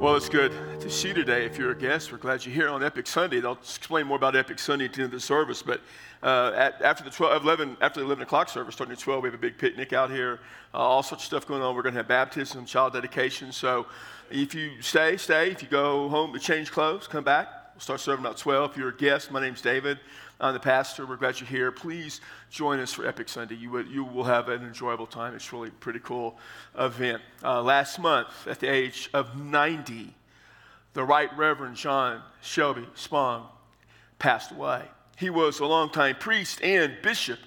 Well, it's good to see you today. If you're a guest, we're glad you're here on Epic Sunday. I'll explain more about Epic Sunday at the end of the service. But uh, at, after the 12, 11, after the 11 o'clock service, starting at 12, we have a big picnic out here. Uh, all sorts of stuff going on. We're going to have baptism, child dedication. So if you stay, stay. If you go home to change clothes, come back. We'll start serving about 12. If you're a guest, my name's David. I'm the pastor. We're glad you're here. Please join us for Epic Sunday. You, you will have an enjoyable time. It's really a pretty cool event. Uh, last month, at the age of 90, the Right Reverend John Shelby Spong passed away. He was a longtime priest and bishop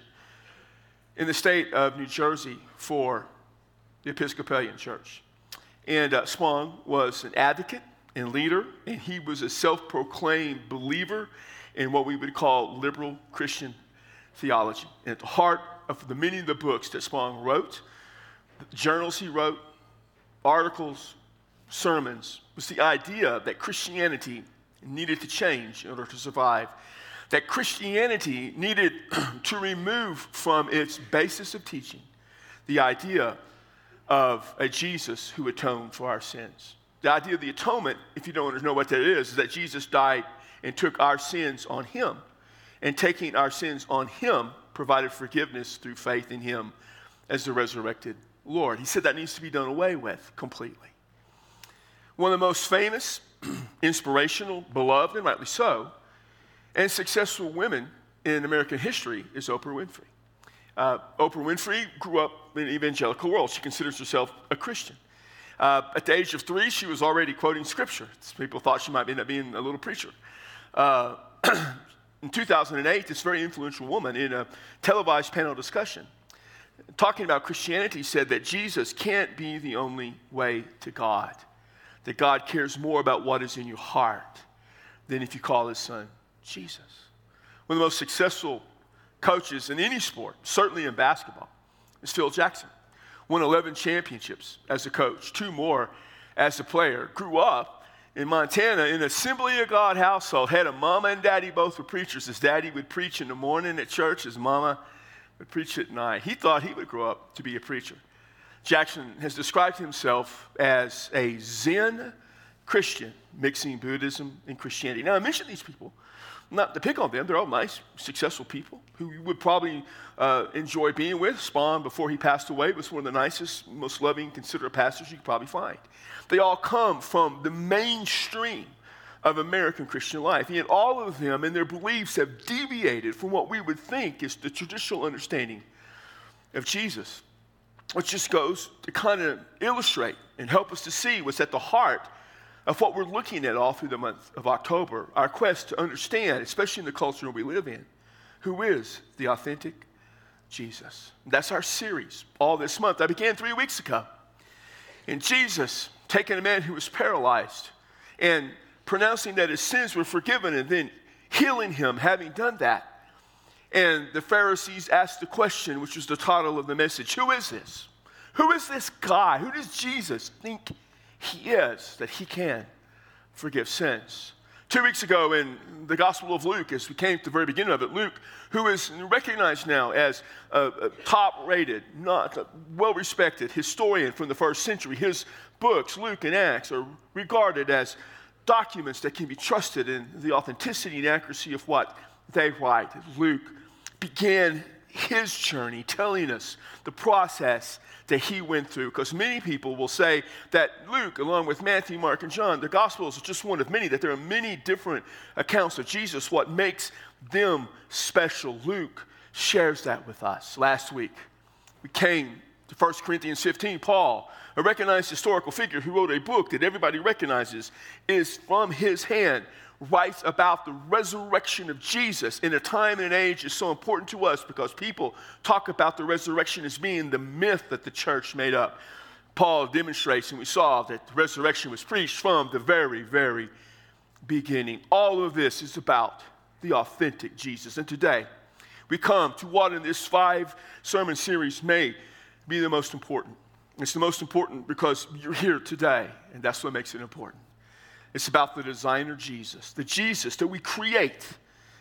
in the state of New Jersey for the Episcopalian Church. And uh, Spong was an advocate and leader, and he was a self proclaimed believer in what we would call liberal Christian theology. And at the heart of the many of the books that Spong wrote, journals he wrote, articles, sermons, was the idea that Christianity needed to change in order to survive. That Christianity needed to remove from its basis of teaching the idea of a Jesus who atoned for our sins. The idea of the atonement, if you don't know what that is, is that Jesus died and took our sins on him. And taking our sins on him provided forgiveness through faith in him as the resurrected Lord. He said that needs to be done away with completely. One of the most famous, inspirational, beloved, and rightly so, and successful women in American history is Oprah Winfrey. Uh, Oprah Winfrey grew up in the evangelical world. She considers herself a Christian. Uh, at the age of three, she was already quoting scripture. People thought she might end up being a little preacher. Uh, in 2008, this very influential woman in a televised panel discussion, talking about Christianity, said that Jesus can't be the only way to God, that God cares more about what is in your heart than if you call his son Jesus. One of the most successful coaches in any sport, certainly in basketball, is Phil Jackson. Won 11 championships as a coach, two more as a player. Grew up in Montana in Assembly of God household. Had a mama and daddy, both were preachers. His daddy would preach in the morning at church, his mama would preach at night. He thought he would grow up to be a preacher. Jackson has described himself as a Zen Christian, mixing Buddhism and Christianity. Now, I mention these people not to pick on them, they're all nice, successful people who you would probably uh, enjoy being with. Spong, before he passed away, was one of the nicest, most loving, considerate pastors you could probably find. They all come from the mainstream of American Christian life. And yet, all of them and their beliefs have deviated from what we would think is the traditional understanding of Jesus, which just goes to kind of illustrate and help us to see what's at the heart of what we're looking at all through the month of October, our quest to understand, especially in the culture we live in, who is the authentic Jesus. That's our series all this month. I began three weeks ago. And Jesus taking a man who was paralyzed and pronouncing that his sins were forgiven and then healing him, having done that. And the Pharisees asked the question, which was the title of the message Who is this? Who is this guy? Who does Jesus think he is that He can forgive sins. Two weeks ago in the Gospel of Luke, as we came to the very beginning of it, Luke, who is recognized now as a, a top rated, not uh, well respected historian from the first century, his books, Luke and Acts, are regarded as documents that can be trusted in the authenticity and accuracy of what they write. Luke began his journey telling us the process that he went through. Because many people will say that Luke, along with Matthew, Mark, and John, the Gospels are just one of many, that there are many different accounts of Jesus. What makes them special? Luke shares that with us. Last week, we came to 1 Corinthians 15. Paul, a recognized historical figure who wrote a book that everybody recognizes, is from his hand writes about the resurrection of Jesus in a time and an age is so important to us because people talk about the resurrection as being the myth that the church made up. Paul demonstrates, and we saw that the resurrection was preached from the very, very beginning. All of this is about the authentic Jesus. And today, we come to what in this five sermon series may be the most important. It's the most important because you're here today, and that's what makes it important. It's about the designer Jesus, the Jesus that we create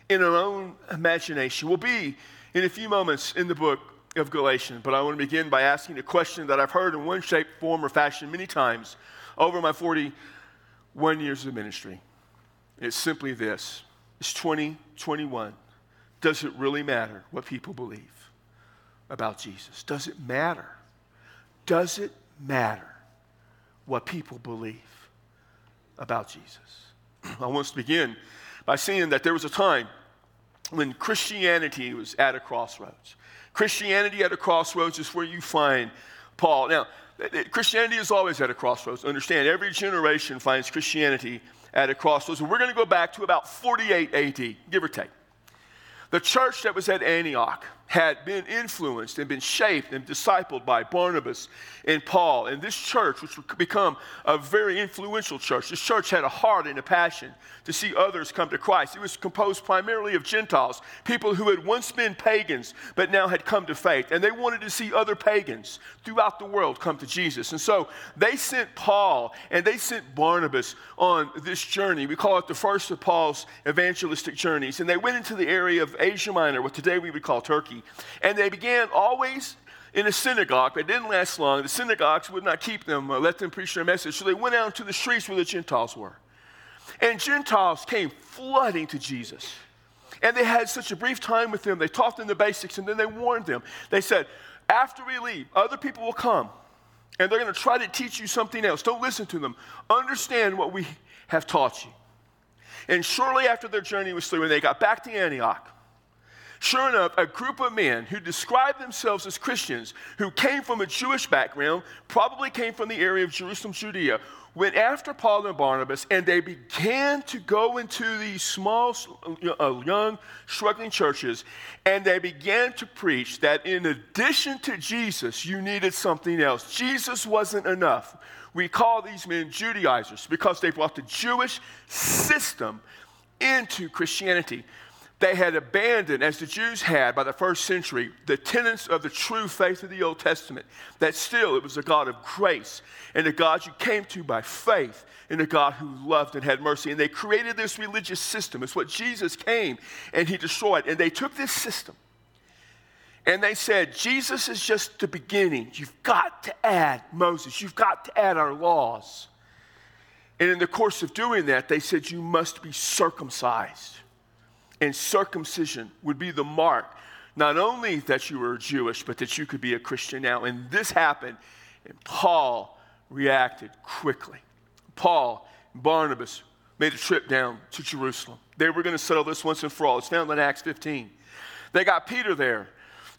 in our own imagination. We'll be in a few moments in the book of Galatians, but I want to begin by asking a question that I've heard in one shape, form, or fashion many times over my 41 years of ministry. It's simply this it's 2021. Does it really matter what people believe about Jesus? Does it matter? Does it matter what people believe about Jesus? I want us to begin by saying that there was a time when Christianity was at a crossroads. Christianity at a crossroads is where you find Paul. Now, Christianity is always at a crossroads. Understand, every generation finds Christianity at a crossroads. And we're going to go back to about 48 AD, give or take. The church that was at Antioch had been influenced and been shaped and discipled by Barnabas and Paul. And this church, which would become a very influential church, this church had a heart and a passion to see others come to Christ. It was composed primarily of Gentiles, people who had once been pagans but now had come to faith. And they wanted to see other pagans throughout the world come to Jesus. And so they sent Paul and they sent Barnabas on this journey. We call it the first of Paul's evangelistic journeys. And they went into the area of Asia Minor, what today we would call Turkey. And they began always in a synagogue, but it didn't last long. The synagogues would not keep them, uh, let them preach their message. So they went out to the streets where the Gentiles were. And Gentiles came flooding to Jesus. And they had such a brief time with them. They taught them the basics and then they warned them. They said, After we leave, other people will come and they're going to try to teach you something else. Don't listen to them. Understand what we have taught you. And shortly after their journey was through, when they got back to Antioch, Sure enough, a group of men who described themselves as Christians, who came from a Jewish background, probably came from the area of Jerusalem, Judea, went after Paul and Barnabas, and they began to go into these small, uh, young, struggling churches, and they began to preach that in addition to Jesus, you needed something else. Jesus wasn't enough. We call these men Judaizers because they brought the Jewish system into Christianity. They had abandoned, as the Jews had by the first century, the tenets of the true faith of the Old Testament. That still it was a God of grace and a God you came to by faith and a God who loved and had mercy. And they created this religious system. It's what Jesus came and he destroyed. And they took this system and they said, Jesus is just the beginning. You've got to add Moses, you've got to add our laws. And in the course of doing that, they said, You must be circumcised and circumcision would be the mark, not only that you were Jewish, but that you could be a Christian now. And this happened, and Paul reacted quickly. Paul and Barnabas made a trip down to Jerusalem. They were going to settle this once and for all. It's found in Acts 15. They got Peter there.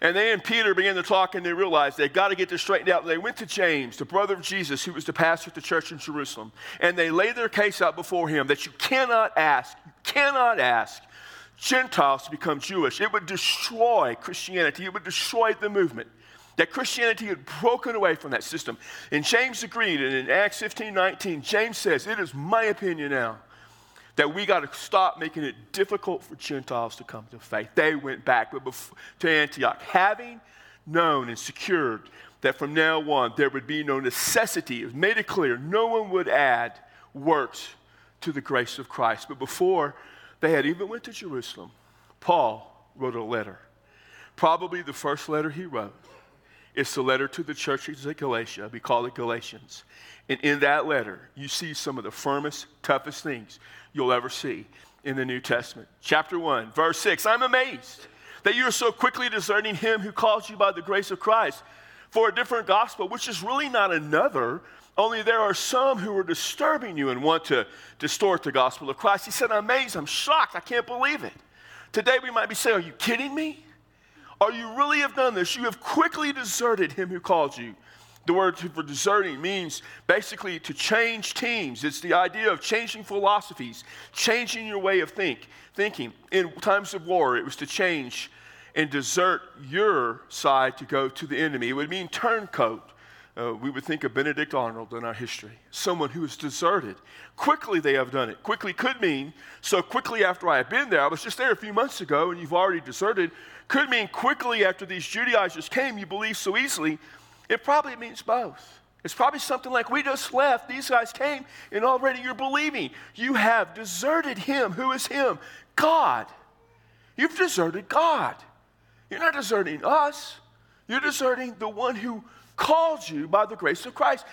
And they and Peter began to talk, and they realized they got to get this straightened out. They went to James, the brother of Jesus, who was the pastor of the church in Jerusalem, and they laid their case out before him that you cannot ask, you cannot ask Gentiles to become Jewish. It would destroy Christianity, it would destroy the movement. That Christianity had broken away from that system. And James agreed, and in Acts 15 19, James says, It is my opinion now that we got to stop making it difficult for Gentiles to come to faith. They went back to Antioch, having known and secured that from now on there would be no necessity. It was made it clear no one would add works to the grace of Christ. But before they had even went to Jerusalem. Paul wrote a letter. Probably the first letter he wrote. It's the letter to the churches at Galatia. We call it Galatians. And in that letter, you see some of the firmest, toughest things you'll ever see in the New Testament. Chapter 1, verse 6 I'm amazed that you are so quickly deserting him who calls you by the grace of Christ for a different gospel, which is really not another, only there are some who are disturbing you and want to distort the gospel of Christ. He said, I'm amazed, I'm shocked, I can't believe it. Today we might be saying, Are you kidding me? Are you really have done this? You have quickly deserted him who called you. The word for deserting means basically to change teams. It's the idea of changing philosophies, changing your way of think, thinking. In times of war, it was to change and desert your side to go to the enemy. It would mean turncoat uh, we would think of Benedict Arnold in our history, someone who was deserted. Quickly they have done it. Quickly could mean so quickly after I had been there. I was just there a few months ago and you've already deserted. Could mean quickly after these Judaizers came, you believe so easily. It probably means both. It's probably something like we just left, these guys came, and already you're believing. You have deserted him. Who is him? God. You've deserted God. You're not deserting us, you're deserting the one who called you by the grace of Christ.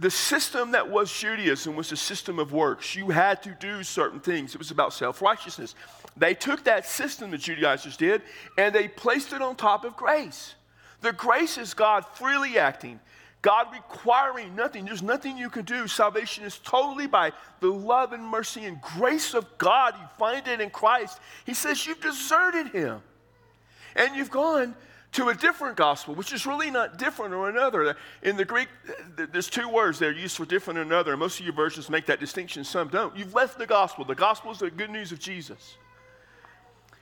the system that was Judaism was a system of works. You had to do certain things, it was about self righteousness. They took that system, the Judaizers did, and they placed it on top of grace. The grace is God freely acting, God requiring nothing. There's nothing you can do. Salvation is totally by the love and mercy and grace of God. You find it in Christ. He says you've deserted Him. And you've gone to a different gospel, which is really not different or another. In the Greek, there's two words there used for different or another. Most of your versions make that distinction, some don't. You've left the gospel. The gospel is the good news of Jesus.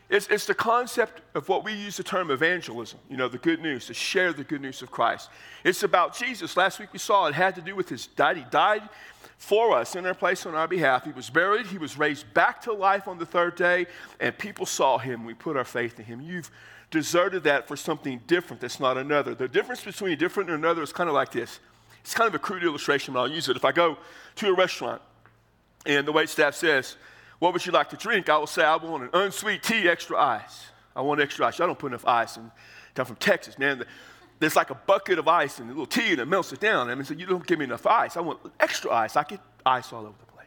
It's, it's the concept of what we use the term evangelism, you know, the good news, to share the good news of Christ. It's about Jesus. Last week we saw it had to do with his death. He died for us in our place on our behalf. He was buried, he was raised back to life on the third day, and people saw him. We put our faith in him. You've deserted that for something different that's not another. The difference between different and another is kind of like this. It's kind of a crude illustration, but I'll use it. If I go to a restaurant and the wait staff says, What would you like to drink? I will say, I want an unsweet tea, extra ice. I want extra ice. I don't put enough ice. And I'm from Texas, man. There's like a bucket of ice and a little tea and it melts it down. I mean, so you don't give me enough ice. I want extra ice. I get ice all over the place.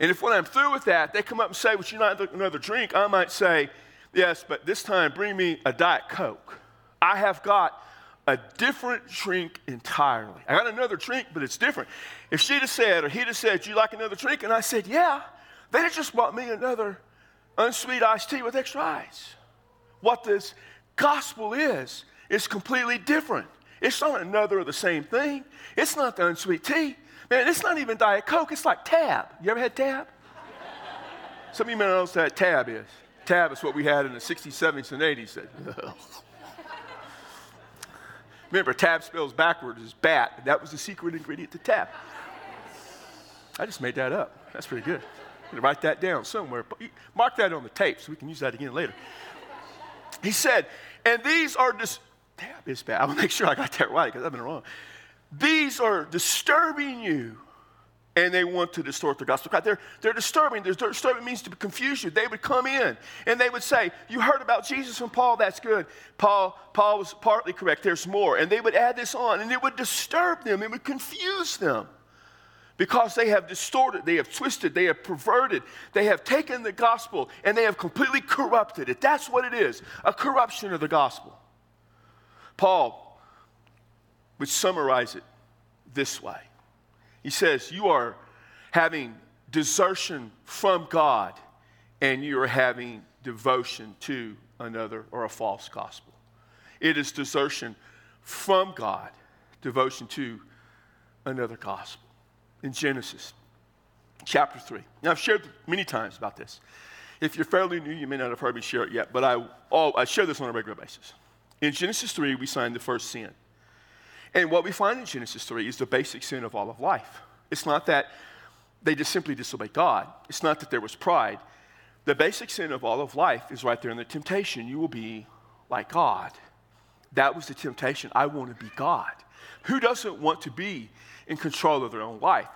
And if when I'm through with that, they come up and say, Would you like another drink? I might say, Yes, but this time bring me a Diet Coke. I have got a different drink entirely. I got another drink, but it's different. If she'd have said, or he'd have said, you like another drink? And I said, Yeah, they'd have just bought me another unsweet iced tea with extra ice. What this gospel is, is completely different. It's not another of the same thing. It's not the unsweet tea. Man, it's not even Diet Coke. It's like Tab. You ever had Tab? Some of you may know what that Tab is. Tab is what we had in the 60s, 70s, and 80s. Remember, tab spells backwards is bat. That was the secret ingredient to tab. I just made that up. That's pretty good. I'm going to write that down somewhere. Mark that on the tape so we can use that again later. He said, and these are dis- tab is bad. I'm going to make sure I got that right because I've been wrong. These are disturbing you and they want to distort the gospel. They're, they're disturbing. They're disturbing means to confuse you. They would come in and they would say, You heard about Jesus from Paul, that's good. Paul, Paul was partly correct, there's more. And they would add this on, and it would disturb them, it would confuse them. Because they have distorted, they have twisted, they have perverted, they have taken the gospel and they have completely corrupted it. That's what it is a corruption of the gospel. Paul would summarize it this way he says, You are having desertion from God and you are having devotion to another or a false gospel. It is desertion from God, devotion to another gospel. In Genesis chapter 3. Now, I've shared many times about this. If you're fairly new, you may not have heard me share it yet, but I, oh, I share this on a regular basis. In Genesis 3, we signed the first sin. And what we find in Genesis 3 is the basic sin of all of life. It's not that they just simply disobeyed God, it's not that there was pride. The basic sin of all of life is right there in the temptation. You will be like God. That was the temptation. I want to be God. Who doesn't want to be in control of their own life?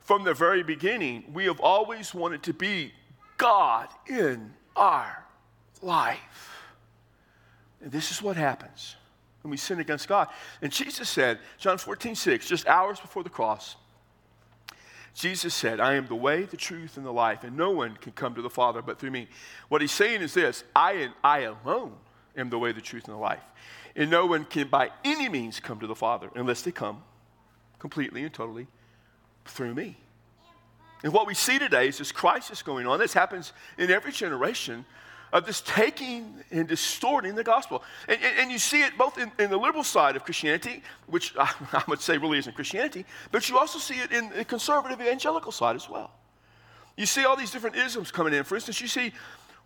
From the very beginning, we have always wanted to be God in our life. And this is what happens when we sin against God. And Jesus said, John 14, 6, just hours before the cross, Jesus said, I am the way, the truth, and the life, and no one can come to the Father but through me. What he's saying is this I and I alone am the way, the truth, and the life. And no one can by any means come to the Father unless they come completely and totally through me. And what we see today is this crisis going on. This happens in every generation of this taking and distorting the gospel. And, and, and you see it both in, in, the liberal side of Christianity, which I, I, would say really isn't Christianity, but you also see it in the conservative evangelical side as well. You see all these different isms coming in. For instance, you see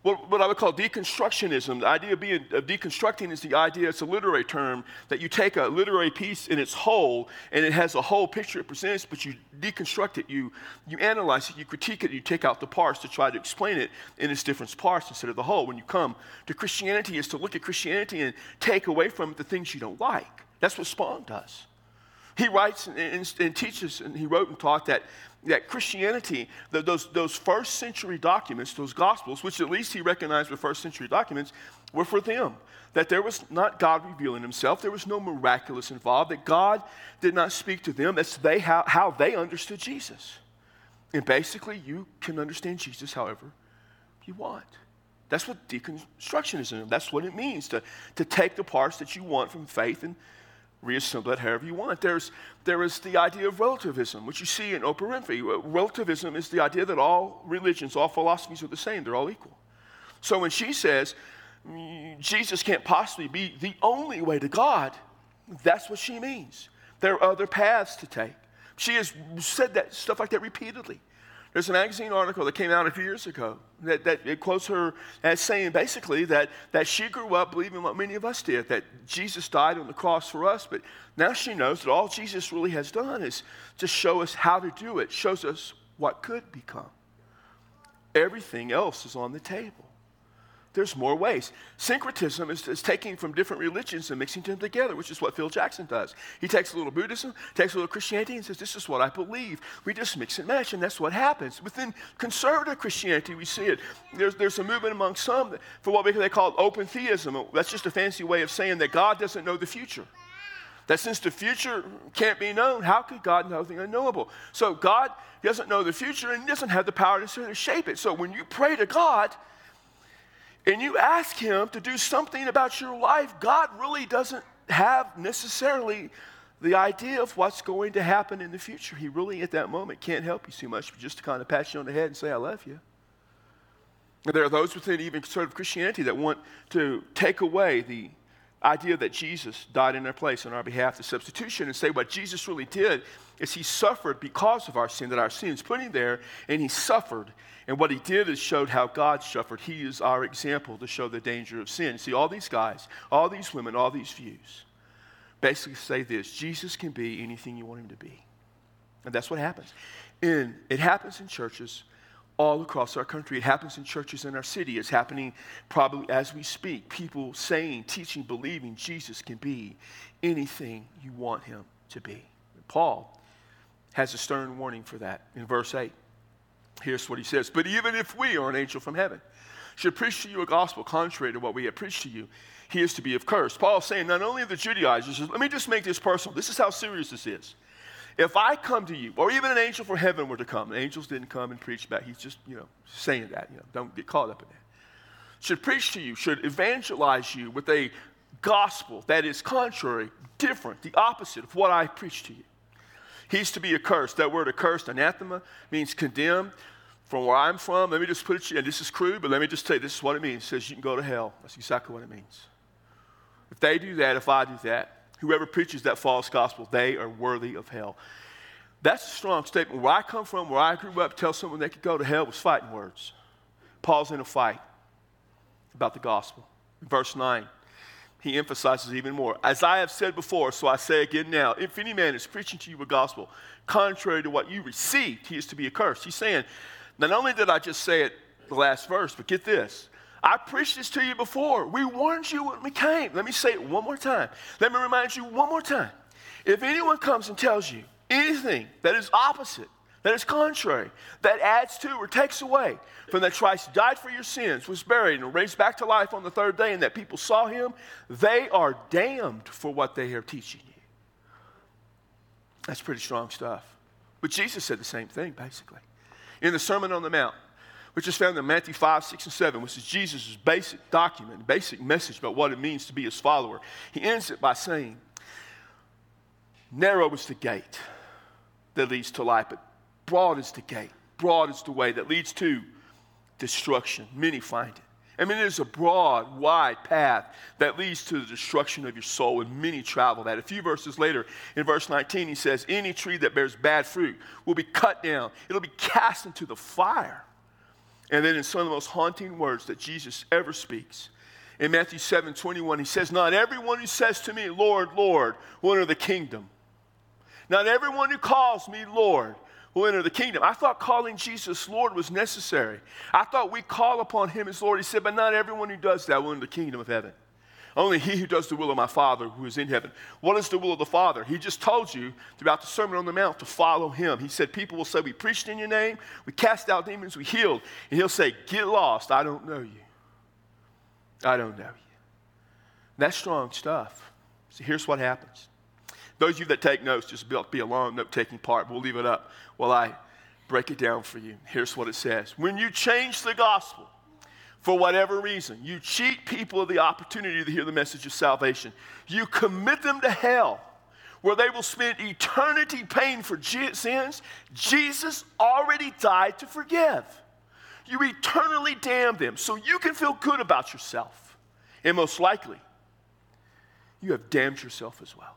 what, what I would call deconstructionism. The idea of, being, of deconstructing is the idea, it's a literary term, that you take a literary piece in its whole and it has a whole picture it presents, but you deconstruct it, you, you analyze it, you critique it, you take out the parts to try to explain it in its different parts instead of the whole. When you come to Christianity, is to look at Christianity and take away from it the things you don't like. That's what Spong does. He writes and, and, and, teaches, and he wrote and taught that that Christianity, those, those first century documents, those gospels, which at least he recognized were first century documents, were for them. That there was not God revealing himself, there was no miraculous involved, that God did not speak to them. That's they, how, how they understood Jesus. And basically, you can understand Jesus however you want. That's what deconstructionism, that's what it means to, to take the parts that you want from faith and reassemble it however you want. There's, there is the idea of relativism, which you see in Oprah Winfrey. Relativism is the idea that all religions, all philosophies are the same, they're all equal. So when she says Jesus can't possibly be the only way to God, that's what she means. There are other paths to take. She has said that stuff like that repeatedly. There's a magazine article that came out a few years ago that, that it quotes her as saying basically that, that she grew up believing what many of us did, that Jesus died on the cross for us, but now she knows that all Jesus really has done is to show us how to do it, shows us what could become. Everything else is on the table. There's more ways. Syncretism is, is, taking from different religions and mixing them together, which is what Phil Jackson does. He takes a little Buddhism, takes a little Christianity, and says, This is what I believe. We just mix and match, and that's what happens. Within conservative Christianity, we see it. There's, there's a movement among some for what they call open theism. That's just a fancy way of saying that God doesn't know the future. That since the future can't be known, how could God know the unknowable? So God doesn't know the future and doesn't have the power to shape it. So when you pray to God, and you ask Him to do something about your life, God really doesn't have necessarily the idea of what's going to happen in the future. He really, at that moment, can't help you too much, but just to kind of pat you on the head and say, I love you. And there are those within even sort of Christianity that want to take away the idea that Jesus died in our place on our behalf, the substitution, and say what Jesus really did is he suffered because of our sin, that our sin is put him there, and he suffered. And what he did is showed how God suffered. He is our example to show the danger of sin. See, all these guys, all these women, all these views basically say this Jesus can be anything you want him to be. And that's what happens. And it happens in churches all across our country. It happens in churches in our city. It's happening probably as we speak. People saying, teaching, believing Jesus can be anything you want him to be. Paul has a stern warning for that in verse 8. Here's what he says But even if we, or an angel from heaven, should preach to you a gospel contrary to what we have preached to you, he is to be of curse. Paul is saying, not only the Judaizers, let me just make this personal. This is how serious this is. If I come to you, or even an angel from heaven were to come, angels didn't come and preach back. He's just, you know, saying that. You know, don't get caught up in that. Should preach to you, should evangelize you with a gospel that is contrary, different, the opposite of what I preach to you. He's to be accursed. That word accursed, anathema, means condemned. From where I'm from, let me just put it, and this is crude, but let me just tell you, this is what it means. It says you can go to hell. That's exactly what it means. If they do that, if I do that, whoever preaches that false gospel, they are worthy of hell. That's a strong statement. Where I come from, where I grew up, tell someone they could go to hell was fighting words. Paul's in a fight about the gospel. Verse 9 he emphasizes even more. As I have said before, so I say again now if any man is preaching to you a gospel contrary to what you received, he is to be accursed. He's saying, not only did I just say it the last verse, but get this. I preached this to you before. We warned you when we came. Let me say it one more time. Let me remind you one more time. If anyone comes and tells you anything that is opposite that is contrary, that adds to or takes away from that Christ died for your sins, was buried, and raised back to life on the third day, and that people saw him, they are damned for what they are teaching you. That's pretty strong stuff. But Jesus said the same thing, basically. In the Sermon on the Mount, which is found in Matthew 5, 6, and 7, which is Jesus' basic document, basic message about what it means to be his follower, he ends it by saying, Narrow is the gate that leads to life, but Broad is the gate, broad is the way that leads to destruction. Many find it. I mean, there's a broad, wide path that leads to the destruction of your soul, and many travel that. A few verses later, in verse 19, he says, Any tree that bears bad fruit will be cut down, it'll be cast into the fire. And then, in some of the most haunting words that Jesus ever speaks, in Matthew 7 21, he says, Not everyone who says to me, Lord, Lord, will enter the kingdom. Not everyone who calls me Lord will enter the kingdom. I thought calling Jesus Lord was necessary. I thought we call upon him as Lord. He said, but not everyone who does that will enter the kingdom of heaven. Only he who does the will of my Father who is in heaven. What is the will of the Father? He just told you throughout the Sermon on the Mount to follow him. He said, People will say, We preached in your name, we cast out demons, we healed. And he'll say, Get lost. I don't know you. I don't know you. That's strong stuff. So here's what happens. Those of you that take notes, just be, alone, note taking part. We'll leave it up while I break it down for you. Here's what it says When you change the gospel, for whatever reason, you cheat people of the opportunity to hear the message of salvation, you commit them to hell where they will spend eternity paying for sins Jesus already died to forgive. You eternally damn them so you can feel good about yourself. And most likely, you have damned yourself as well.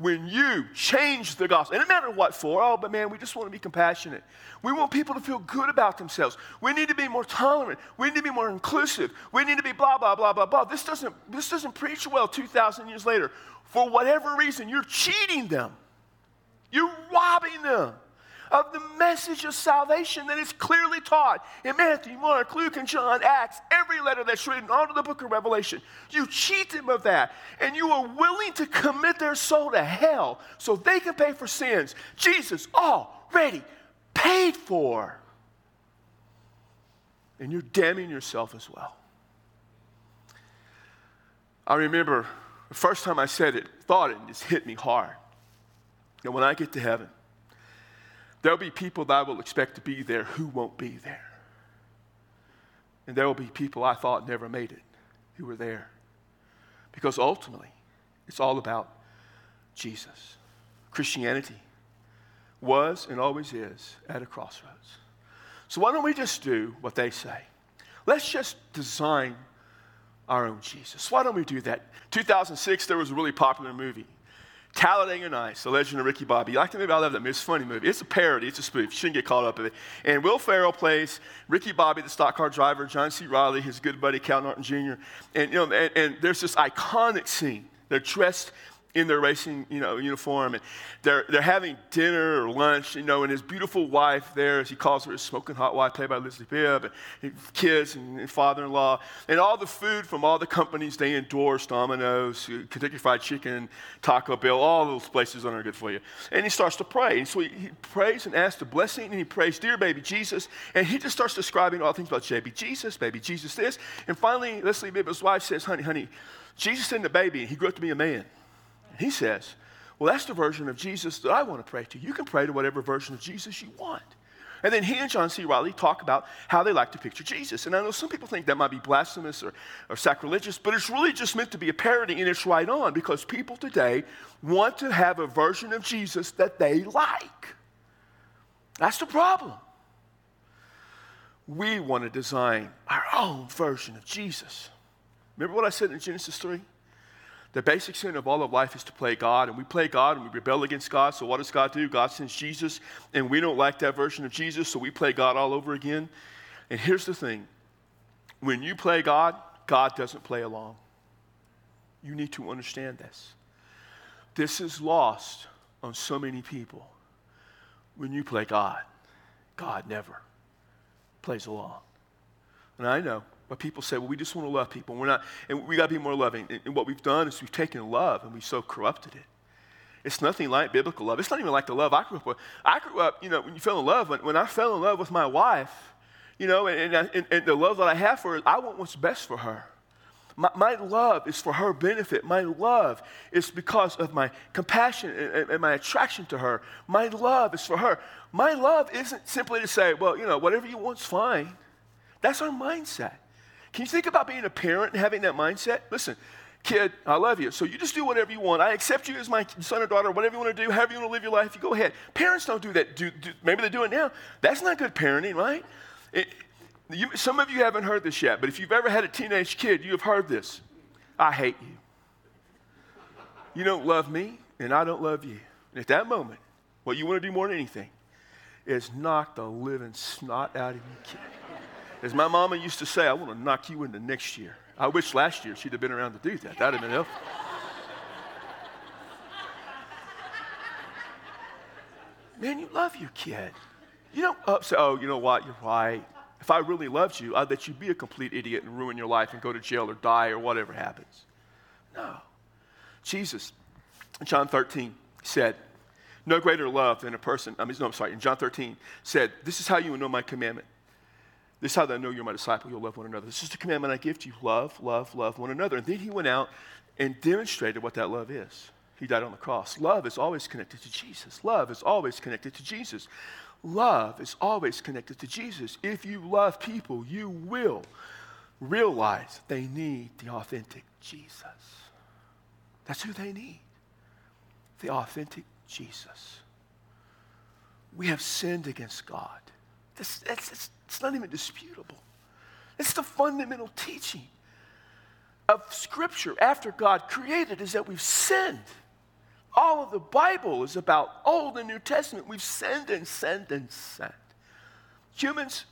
When you change the gospel, and it matter what for, oh, but man, we just want to be compassionate. We want people to feel good about themselves. We need to be more tolerant. We need to be more inclusive. We need to be blah, blah, blah, blah, blah. This doesn't, this doesn't preach well 2,000 years later. For whatever reason, you're cheating them, you're robbing them of the message of salvation that is clearly taught in Matthew, Mark, Luke, and John, Acts, every letter that's written onto the book of Revelation. You cheat them of that, and you are willing to commit their soul to hell so they can pay for sins Jesus already paid for. And you're damning yourself as well. I remember the first time I said it, thought it, and just hit me hard. And when I get to heaven, There'll be people that I will expect to be there who won't be there. And there will be people I thought never made it who were there. Because ultimately, it's all about Jesus. Christianity was and always is at a crossroads. So why don't we just do what they say? Let's just design our own Jesus. Why don't we do that? 2006, there was a really popular movie Talladega Nights, The Legend of Ricky Bobby. You like the movie? I love that movie. It's a funny movie. It's a parody. It's a spoof. You shouldn't get caught up in it. And Will Ferrell plays Ricky Bobby, the stock car driver, John C. Reilly, his good buddy Cal Naughton Jr. And, you know, and, and there's this iconic scene. They're dressed in their racing you know, uniform, and they're, they're having dinner or lunch, you know, and his beautiful wife there, as he calls her, his smoking hot wife, played by Leslie Bibb, and kids and, father-in-law, and all the food from all the companies they endorse, Domino's, uh, Kentucky Fried Chicken, Taco Bell, all those places aren't good for you. And he starts to pray, and so he, he prays and asks the blessing, and he prays, dear baby Jesus, and he just starts describing all things about baby Jesus, baby Jesus this, and finally Leslie Bibb, his wife, says, honey, honey, Jesus isn't a baby, he grew up to be a man. He says, Well, that's the version of Jesus that I want to pray to. You can pray to whatever version of Jesus you want. And then he and John C. Reilly talk about how they like to picture Jesus. And I know some people think that might be blasphemous or, or sacrilegious, but it's really just meant to be a parody, and it's right on because people today want to have a version of Jesus that they like. That's the problem. We want to design our own version of Jesus. Remember what I said in Genesis 3? The basic sin of all of life is to play God, and we play God and we rebel against God. So, what does God do? God sends Jesus, and we don't like that version of Jesus, so we play God all over again. And here's the thing when you play God, God doesn't play along. You need to understand this. This is lost on so many people. When you play God, God never plays along. And I know but people say, well, we just want to love people. We're not, and we got to be more loving. And what we've done is we've taken love and we've so corrupted it. It's nothing like biblical love. It's not even like the love I grew up with. I grew up, you know, when you fell in love, when, when I fell in love with my wife, you know, and, and, and the love that I have for her, I want what's best for her. My, my, love is for her benefit. My love is because of my compassion and, and, my attraction to her. My love is for her. My love isn't simply to say, well, you know, whatever you want's fine. That's our mindset. Can you think about being a parent and having that mindset? Listen, kid, I love you. So you just do whatever you want. I accept you as my son or daughter, whatever you want to do, however you want to live your life, you go ahead. Parents don't do that. Do, do, maybe they do it now. That's not good parenting, right? It, you, some of you haven't heard this yet, but if you've ever had a teenage kid, you have heard this. I hate you. You don't love me, and I don't love you. And at that moment, what you want to do more than anything is knock the living snot out of your kid. As my mama used to say, I want to knock you into next year. I wish last year she'd have been around to do that. That'd have been helpful. Man, you love your kid. You don't upset, oh, you know what, you're right. If I really loved you, I'd let you be a complete idiot and ruin your life and go to jail or die or whatever happens. No. Jesus, in John 13, said, No greater love than a person, I mean, no, I'm sorry, in John 13, said, This is how you will know my commandment This is how they know you're my disciple. You'll love one another. This is the commandment I give to you love, love, love one another. And then he went out and demonstrated what that love is. He died on the cross. Love is always connected to Jesus. Love is always connected to Jesus. Love is always connected to Jesus. If you love people, you will realize they need the authentic Jesus. That's who they need the authentic Jesus. We have sinned against God. That's, it's, not even disputable. It's the fundamental teaching of Scripture after God created is that we've sinned. All of the Bible is about Old and New Testament. We've sinned and sinned and sinned. Humans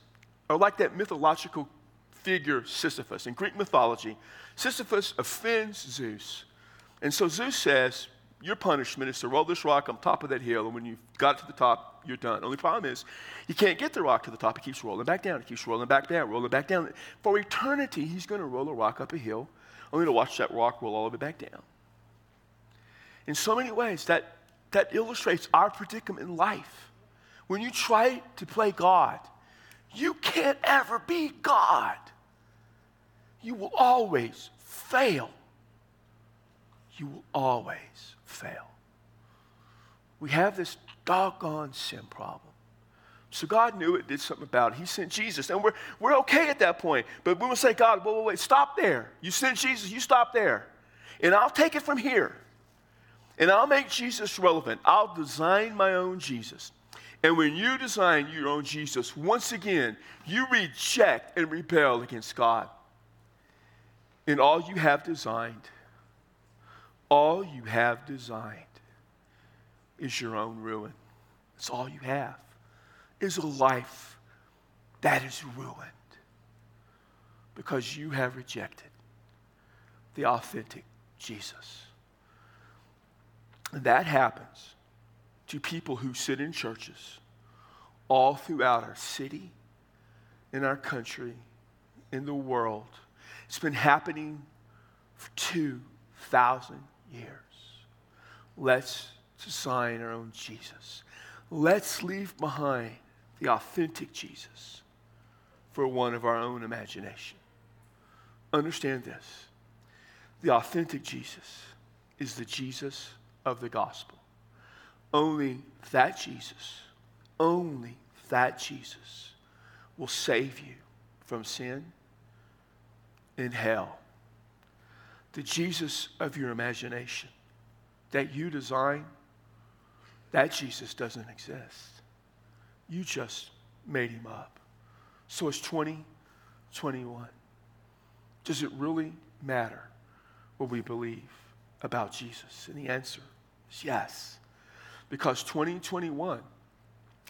are like that mythological figure Sisyphus. In Greek mythology, Sisyphus offends Zeus. And so Zeus says, Your punishment is to roll this rock on top of that hill, and when you've got to the top, you're done. Only problem is, you can't get the rock to the top. It keeps rolling back down. It keeps rolling back down, rolling back down. For eternity, he's going to roll a rock up a hill, only to watch that rock roll all the way back down. In so many ways, that, that illustrates our predicament in life. When you try to play God, you can't ever be God. You will always fail. You will always fail. We have this doggone sin problem. So God knew it, did something about it. He sent Jesus. And we're, we're okay at that point. But we will say, God, wait, wait, wait, stop there. You sent Jesus, you stop there. And I'll take it from here. And I'll make Jesus relevant. I'll design my own Jesus. And when you design your own Jesus, once again, you reject and rebel against God. And all you have designed, all you have designed is your own ruin. That's all you have, is a life that is ruined because you have rejected the authentic Jesus. And that happens to people who sit in churches all throughout our city, in our country, in the world. It's been happening for 2,000 years. Let's design our own Jesus. Let's leave behind the authentic Jesus for one of our own imagination. Understand this the authentic Jesus is the Jesus of the gospel. Only that Jesus, only that Jesus will save you from sin and hell. The Jesus of your imagination that you design, that Jesus doesn't exist. You just made him up. So it's 2021. Does it really matter what we believe about Jesus? And the answer is yes. Because 2021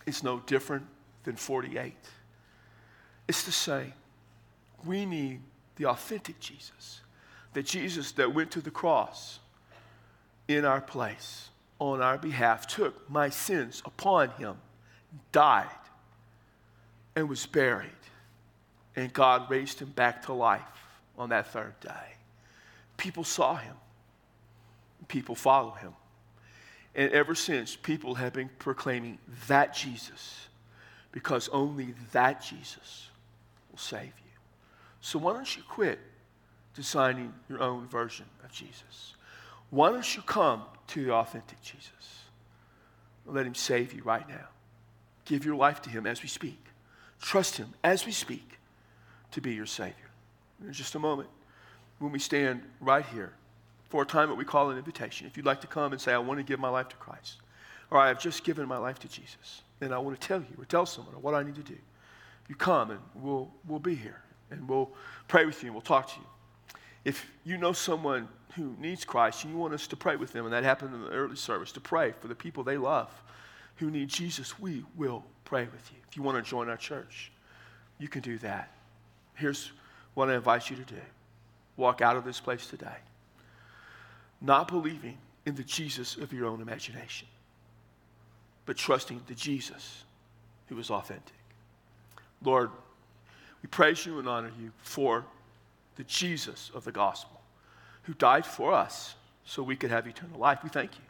is no different than 48. It's the same. We need the authentic Jesus. Jesus that went to the cross in our place, on our behalf, took my sins upon him, died, and was buried. And God raised him back to life on that third day. People saw him, people follow him. And ever since, people have been proclaiming that Jesus because only that Jesus will save you. So why don't you quit designing your own version of Jesus? Why don't you come to the authentic Jesus? Let him save you right now. Give your life to him as we speak. Trust him as we speak to be your Savior. In just a moment, when we stand right here, for a time that we call an invitation. If you'd like to come and say, I want to give my life to Christ, or I have just given my life to Jesus, and I want to tell you or tell someone what I need to do. You come and we'll, we'll be here and we'll pray with you and we'll talk to you. If you know someone who needs Christ and you want us to pray with them, and that happened in the early service, to pray for the people they love who need Jesus, we will pray with you. If you want to join our church, you can do that. Here's what I invite you to do walk out of this place today not believing in the Jesus of your own imagination, but trusting the Jesus who is authentic. Lord, we praise you and honor you for the Jesus of the gospel who died for us so we could have eternal life. We thank you.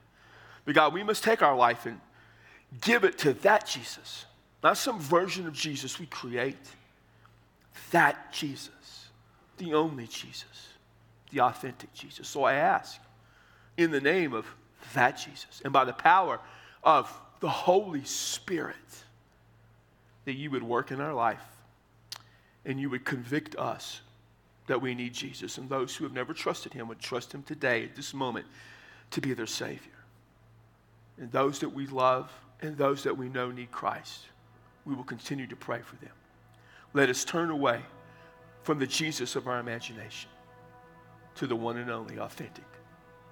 But God, we must take our life and give it to that Jesus, not some version of Jesus we create, that Jesus, the only Jesus, the authentic Jesus. So I ask, in the name of that Jesus and by the power of the Holy Spirit, that you would work in our life and you would convict us that we need Jesus. And those who have never trusted him would trust him today, at this moment, to be their Savior. And those that we love and those that we know need Christ, we will continue to pray for them. Let us turn away from the Jesus of our imagination to the one and only authentic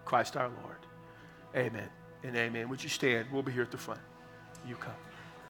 Christ our Lord. Amen and amen. Would you stand? We'll be here at the front. You come.